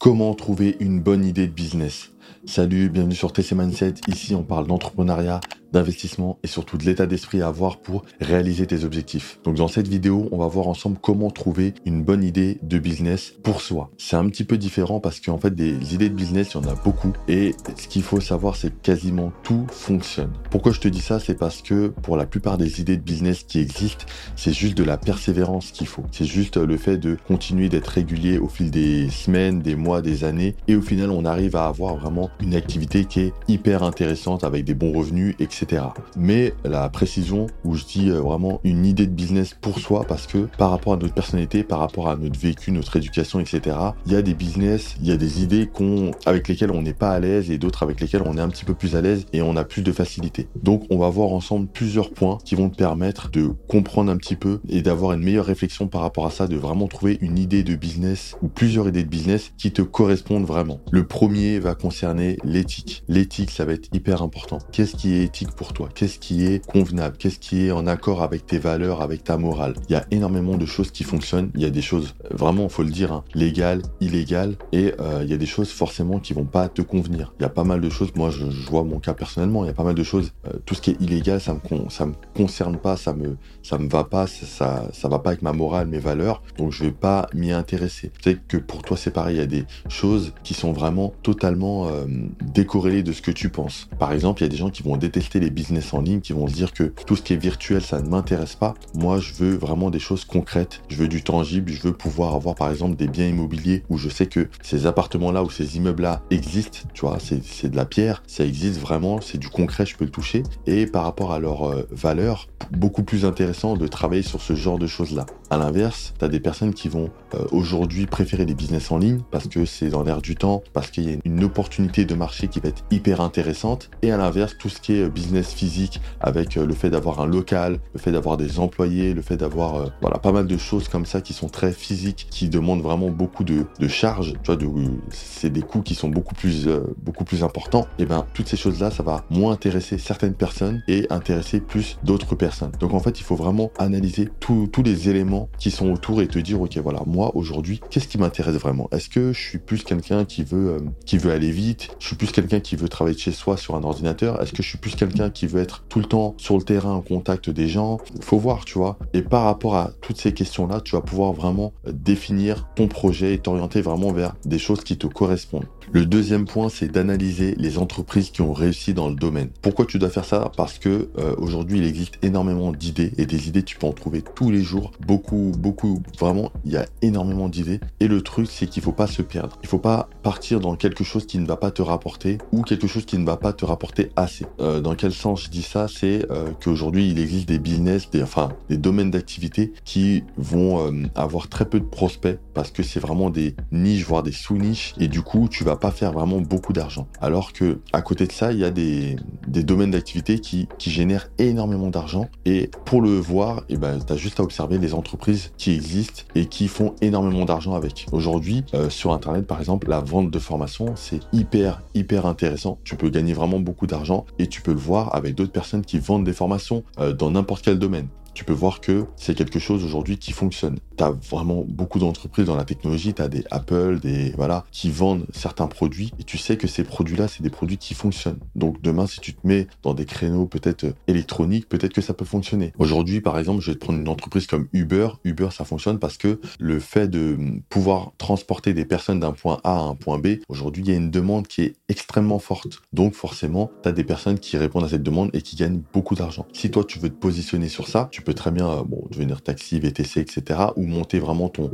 Comment trouver une bonne idée de business? Salut, bienvenue sur TC Mindset. Ici, on parle d'entrepreneuriat, d'investissement et surtout de l'état d'esprit à avoir pour réaliser tes objectifs. Donc dans cette vidéo, on va voir ensemble comment trouver une bonne idée de business pour soi. C'est un petit peu différent parce qu'en fait des idées de business, il y en a beaucoup et ce qu'il faut savoir c'est quasiment tout fonctionne. Pourquoi je te dis ça? C'est parce que pour la plupart des idées de business qui existent, c'est juste de la persévérance qu'il faut. C'est juste le fait de continuer d'être régulier au fil des semaines, des mois, des années et au final on arrive à avoir vraiment une activité qui est hyper intéressante avec des bons revenus, etc. Mais la précision où je dis euh, vraiment une idée de business pour soi parce que par rapport à notre personnalité, par rapport à notre vécu, notre éducation, etc., il y a des business, il y a des idées qu'on, avec lesquelles on n'est pas à l'aise et d'autres avec lesquelles on est un petit peu plus à l'aise et on a plus de facilité. Donc on va voir ensemble plusieurs points qui vont te permettre de comprendre un petit peu et d'avoir une meilleure réflexion par rapport à ça, de vraiment trouver une idée de business ou plusieurs idées de business qui te correspondent vraiment. Le premier va concerner l'éthique. L'éthique, ça va être hyper important. Qu'est-ce qui est éthique pour toi? Qu'est-ce qui est convenable? Qu'est-ce qui est en accord avec tes valeurs, avec ta morale? Il y a énormément de choses qui fonctionnent. Il y a des choses, euh, vraiment, faut le dire, hein, légales, illégales, et euh, il y a des choses forcément qui vont pas te convenir. Il y a pas mal de choses. Moi, je, vois mon cas personnellement. Il y a pas mal de choses. Euh, tout ce qui est illégal, ça me ça me concerne pas, ça me ça me va pas, ça ça va pas avec ma morale, mes valeurs. Donc je vais pas m'y intéresser. C'est que pour toi c'est pareil. Il y a des choses qui sont vraiment totalement décorrélées de ce que tu penses. Par exemple, il y a des gens qui vont détester les business en ligne qui vont se dire que tout ce qui est virtuel, ça ne m'intéresse pas. Moi, je veux vraiment des choses concrètes. Je veux du tangible. Je veux pouvoir avoir, par exemple, des biens immobiliers où je sais que ces appartements-là ou ces immeubles-là existent. Tu vois, c'est de la pierre. Ça existe vraiment. C'est du concret. Je peux le toucher. Et par rapport à leur euh, valeur, beaucoup plus intéressant de travailler sur ce genre de choses-là. À l'inverse, tu as des personnes qui vont euh, aujourd'hui préférer les business en ligne parce que c'est dans l'air du temps, parce qu'il y a une opportunité de marché qui va être hyper intéressante. Et à l'inverse, tout ce qui est business physique avec euh, le fait d'avoir un local, le fait d'avoir des employés, le fait d'avoir euh, voilà pas mal de choses comme ça qui sont très physiques, qui demandent vraiment beaucoup de, charges. Tu vois, de, c'est des coûts qui sont beaucoup plus euh, beaucoup plus importants. Et ben toutes ces choses là, ça va moins intéresser certaines personnes et intéresser plus d'autres personnes. Donc en fait, il faut vraiment analyser tous les éléments qui sont autour et te dire ok voilà moi aujourd'hui qu'est-ce qui m'intéresse vraiment? Est-ce que je suis plus quelqu'un qui veut qui veut aller vite? Je suis plus quelqu'un qui veut travailler chez soi sur un ordinateur? Est-ce que je suis plus quelqu'un qui veut être tout le temps sur le terrain en contact des gens? Faut voir, tu vois. Et par rapport à toutes ces questions-là, tu vas pouvoir vraiment définir ton projet et t'orienter vraiment vers des choses qui te correspondent. Le deuxième point, c'est d'analyser les entreprises qui ont réussi dans le domaine. Pourquoi tu dois faire ça? Parce que euh, aujourd'hui, il existe énormément d'idées et des idées, tu peux en trouver tous les jours. Beaucoup, beaucoup, vraiment, il y a énormément d'idées. Et le truc, c'est qu'il faut pas se perdre. Il faut pas partir dans quelque chose qui ne va pas te rapporter ou quelque chose qui ne va pas te rapporter assez. Euh, dans quel sens je dis ça? C'est euh, qu'aujourd'hui, il existe des business, des, enfin, des domaines d'activité qui vont euh, avoir très peu de prospects parce que c'est vraiment des niches, voire des sous-niches. Et du coup, tu vas pas faire vraiment beaucoup d'argent. Alors que à côté de ça, il y a des, des domaines d'activité qui, qui génèrent énormément d'argent. Et pour le voir, et eh ben, tu as juste à observer les entreprises qui existent et qui font énormément d'argent avec. Aujourd'hui, euh, sur Internet, par exemple, la vente de formation, c'est hyper, hyper intéressant. Tu peux gagner vraiment beaucoup d'argent et tu peux le voir avec d'autres personnes qui vendent des formations euh, dans n'importe quel domaine tu peux voir que c'est quelque chose aujourd'hui qui fonctionne. Tu as vraiment beaucoup d'entreprises dans la technologie, tu as des Apple, des voilà, qui vendent certains produits et tu sais que ces produits-là, c'est des produits qui fonctionnent. Donc demain, si tu te mets dans des créneaux peut-être électroniques, peut-être que ça peut fonctionner. Aujourd'hui, par exemple, je vais te prendre une entreprise comme Uber. Uber, ça fonctionne parce que le fait de pouvoir transporter des personnes d'un point A à un point B, aujourd'hui, il y a une demande qui est extrêmement forte. Donc forcément, tu as des personnes qui répondent à cette demande et qui gagnent beaucoup d'argent. Si toi, tu veux te positionner sur ça, tu peux très bien euh, bon, devenir taxi, VTC, etc. Ou monter vraiment ton,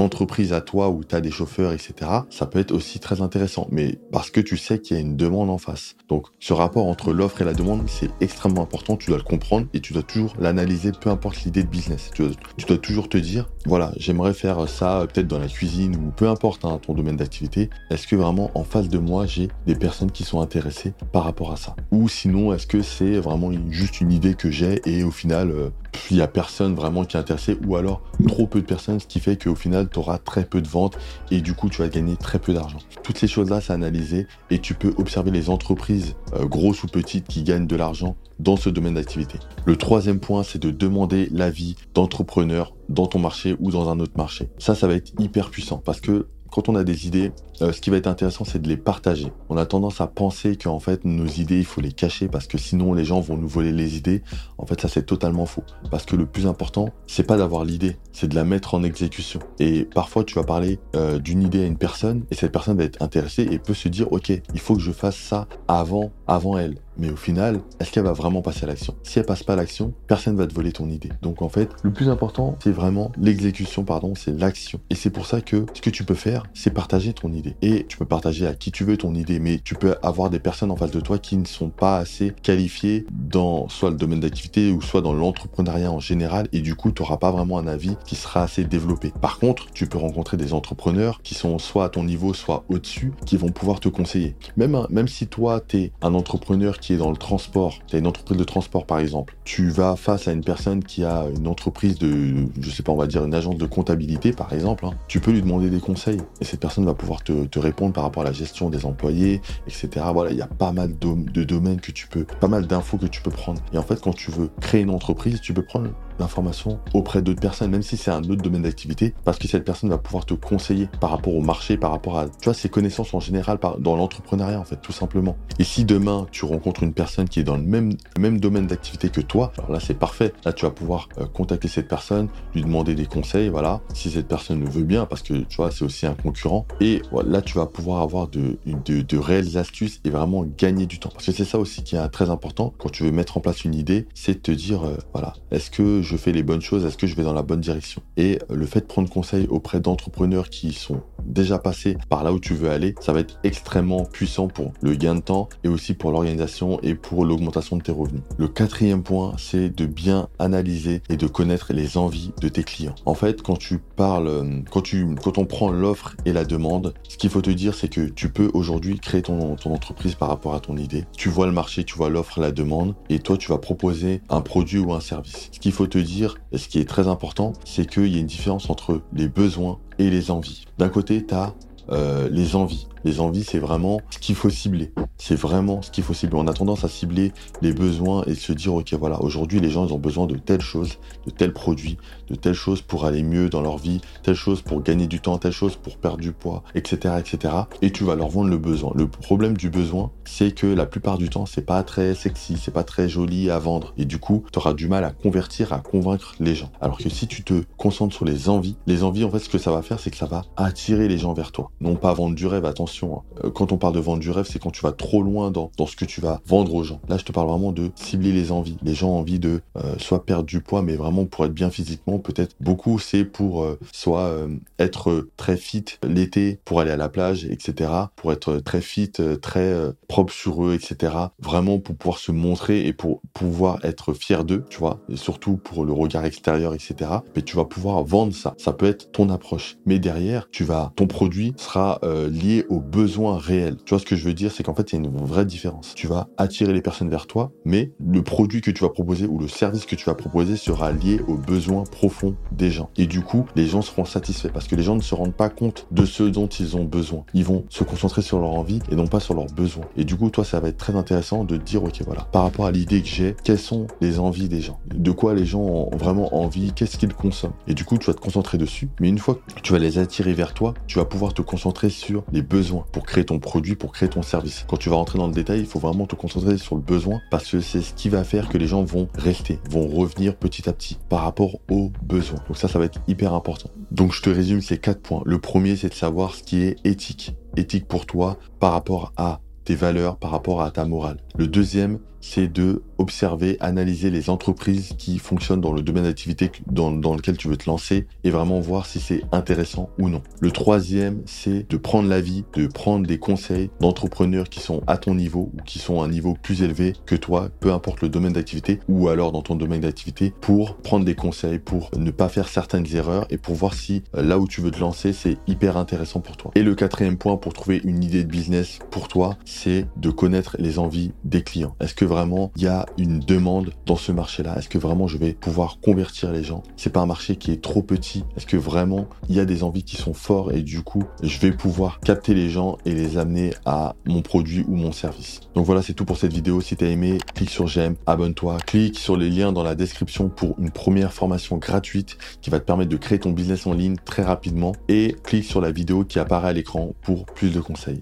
entreprise à toi où tu as des chauffeurs, etc. Ça peut être aussi très intéressant. Mais parce que tu sais qu'il y a une demande en face. Donc ce rapport entre l'offre et la demande, c'est extrêmement important. Tu dois le comprendre et tu dois toujours l'analyser, peu importe l'idée de business. Tu dois, toujours te dire, voilà, j'aimerais faire ça peut-être dans la cuisine ou peu importe hein, ton domaine d'activité. Est-ce que vraiment en face de moi, j'ai des personnes qui sont intéressées par rapport à ça? Ou sinon, est-ce que c'est vraiment juste une idée que j'ai et au final, euh, il n'y a personne vraiment qui est intéressé ou alors trop peu de personnes, ce qui fait qu'au final, tu auras très peu de ventes et du coup, tu vas gagner très peu d'argent. Toutes ces choses-là, c'est analysé et tu peux observer les entreprises, euh, grosses ou petites, qui gagnent de l'argent dans ce domaine d'activité. Le troisième point, c'est de demander l'avis d'entrepreneurs dans ton marché ou dans un autre marché. Ça, ça va être hyper puissant parce que quand on a des idées, euh, ce qui va être intéressant, c'est de les partager. On a tendance à penser qu'en fait, nos idées, il faut les cacher parce que sinon, les gens vont nous voler les idées. En fait, ça, c'est totalement faux. Parce que le plus important, c'est pas d'avoir l'idée, c'est de la mettre en exécution. Et parfois, tu vas parler euh, d'une idée à une personne et cette personne va être intéressée et peut se dire, OK, il faut que je fasse ça avant, avant elle. Mais au final, est-ce qu'elle va vraiment passer à l'action? Si elle passe pas à l'action, personne va te voler ton idée. Donc en fait, le plus important, c'est vraiment l'exécution, pardon, c'est l'action. Et c'est pour ça que ce que tu peux faire, c'est partager ton idée. Et tu peux partager à qui tu veux ton idée, mais tu peux avoir des personnes en face de toi qui ne sont pas assez qualifiées dans soit le domaine d'activité ou soit dans l'entrepreneuriat en général. Et du coup, tu n'auras pas vraiment un avis qui sera assez développé. Par contre, tu peux rencontrer des entrepreneurs qui sont soit à ton niveau, soit au-dessus, qui vont pouvoir te conseiller. Même, même si toi, tu es un entrepreneur qui est dans le transport, tu as une entreprise de transport par exemple, tu vas face à une personne qui a une entreprise de, je sais pas, on va dire une agence de comptabilité par exemple, hein, tu peux lui demander des conseils et cette personne va pouvoir te, répondre par rapport à la gestion des employés, etc. Voilà, il y a pas mal de, de domaines que tu peux, pas mal d'infos que tu peux prendre. Et en fait, quand tu veux créer une entreprise, tu peux prendre l'information auprès d'autres personnes, même si c'est un autre domaine d'activité, parce que cette personne va pouvoir te conseiller par rapport au marché, par rapport à, tu vois, ses connaissances en général dans l'entrepreneuriat, en fait, tout simplement. Et si demain, tu rencontres une personne qui est dans le même, même domaine d'activité que toi, alors là, c'est parfait. Là, tu vas pouvoir euh, contacter cette personne, lui demander des conseils, voilà, si cette personne veut bien, parce que, tu vois, c'est aussi un concurrent. Et là, tu vas pouvoir avoir de, de, de réelles astuces et vraiment gagner du temps. Parce que c'est ça aussi qui est très important quand tu veux mettre en place une idée, c'est de te dire, euh, voilà, est-ce que je fais les bonnes choses Est-ce que je vais dans la bonne direction Et le fait de prendre conseil auprès d'entrepreneurs qui sont déjà passés par là où tu veux aller, ça va être extrêmement puissant pour le gain de temps et aussi pour l'organisation et pour l'augmentation de tes revenus. Le quatrième point, c'est de bien analyser et de connaître les envies de tes clients. En fait, quand tu parles, quand tu, quand on prend l'offre et la demande, ce qu'il faut te dire, c'est que tu peux aujourd'hui créer ton, ton entreprise par rapport à ton idée. Tu vois le marché, tu vois l'offre, la demande, et toi, tu vas proposer un produit ou un service. Ce qu'il faut te dire, et ce qui est très important, c'est qu'il y a une différence entre les besoins et les envies. D'un côté, tu as euh, les envies. Les envies, c'est vraiment ce qu'il faut cibler. C'est vraiment ce qu'il faut cibler. On a tendance à cibler les besoins et se dire, ok, voilà, aujourd'hui, les gens, ont besoin de telle chose, de tel produit, de telle chose pour aller mieux dans leur vie, telle chose pour gagner du temps, telle chose pour perdre du poids, etc., etc. Et tu vas leur vendre le besoin. Le problème du besoin, c'est que la plupart du temps, c'est pas très sexy, c'est pas très joli à vendre. Et du coup, tu auras du mal à convertir, à convaincre les gens. Alors que si tu te concentres sur les envies, les envies, en fait, ce que ça va faire, c'est que ça va attirer les gens vers toi. Non pas vendre du rêve, attention Hein. Euh, quand on parle de vendre du rêve, c'est quand tu vas trop loin dans, ce que tu vas vendre aux gens. Là, je te parle vraiment de cibler les envies. Les gens ont envie de euh, soit perdre du poids, mais vraiment pour être bien physiquement, peut-être beaucoup, c'est pour euh, soit être très fit l'été pour aller à la plage, etc. Pour être très fit, très propre sur eux, etc. Vraiment pour pouvoir se montrer et pour pouvoir être fier d'eux, tu vois. Surtout pour le regard extérieur, etc. Mais tu vas pouvoir vendre ça. Ça peut être ton approche. Mais derrière, tu vas, ton produit sera lié au besoin réel. Tu vois ce que je veux dire, c'est qu'en fait, il y a une vraie différence. Tu vas attirer les personnes vers toi, mais le produit que tu vas proposer ou le service que tu vas proposer sera lié aux besoins profonds des gens. Et du coup, les gens seront satisfaits parce que les gens ne se rendent pas compte de ce dont ils ont besoin. Ils vont se concentrer sur leur envie et non pas sur leurs besoins. Et du coup, toi, ça va être très intéressant de dire, ok, voilà, par rapport à l'idée que j'ai, quelles sont les envies des gens? De quoi les gens ont vraiment envie? Qu'est-ce qu'ils consomment? Et du coup, tu vas te concentrer dessus. Mais une fois que tu vas les attirer vers toi, tu vas pouvoir te concentrer sur les besoins pour créer ton produit, pour créer ton service. Quand tu vas rentrer dans le détail, il faut vraiment te concentrer sur le besoin parce que c'est ce qui va faire que les gens vont rester, vont revenir petit à petit par rapport aux besoins. Donc ça, ça va être hyper important. Donc je te résume ces quatre points. Le premier, c'est de savoir ce qui est éthique. Éthique pour toi par rapport à tes valeurs, par rapport à ta morale. Le deuxième, c'est de observer, analyser les entreprises qui fonctionnent dans le domaine d'activité dans, lequel tu veux te lancer et vraiment voir si c'est intéressant ou non. Le troisième, c'est de prendre l'avis, de prendre des conseils d'entrepreneurs qui sont à ton niveau ou qui sont à un niveau plus élevé que toi, peu importe le domaine d'activité ou alors dans ton domaine d'activité pour prendre des conseils, pour ne pas faire certaines erreurs et pour voir si euh, là où tu veux te lancer, c'est hyper intéressant pour toi. Et le quatrième point pour trouver une idée de business pour toi, c'est de connaître les envies des clients. Est-ce que vraiment vraiment il y a une demande dans ce marché-là. Est-ce que vraiment je vais pouvoir convertir les gens? C'est pas un marché qui est trop petit. Est-ce que vraiment il y a des envies qui sont fortes et du coup je vais pouvoir capter les gens et les amener à mon produit ou mon service? Donc voilà, c'est tout pour cette vidéo. Si tu as aimé, clique sur j'aime, abonne-toi, clique sur les liens dans la description pour une première formation gratuite qui va te permettre de créer ton business en ligne très rapidement. Et clique sur la vidéo qui apparaît à l'écran pour plus de conseils.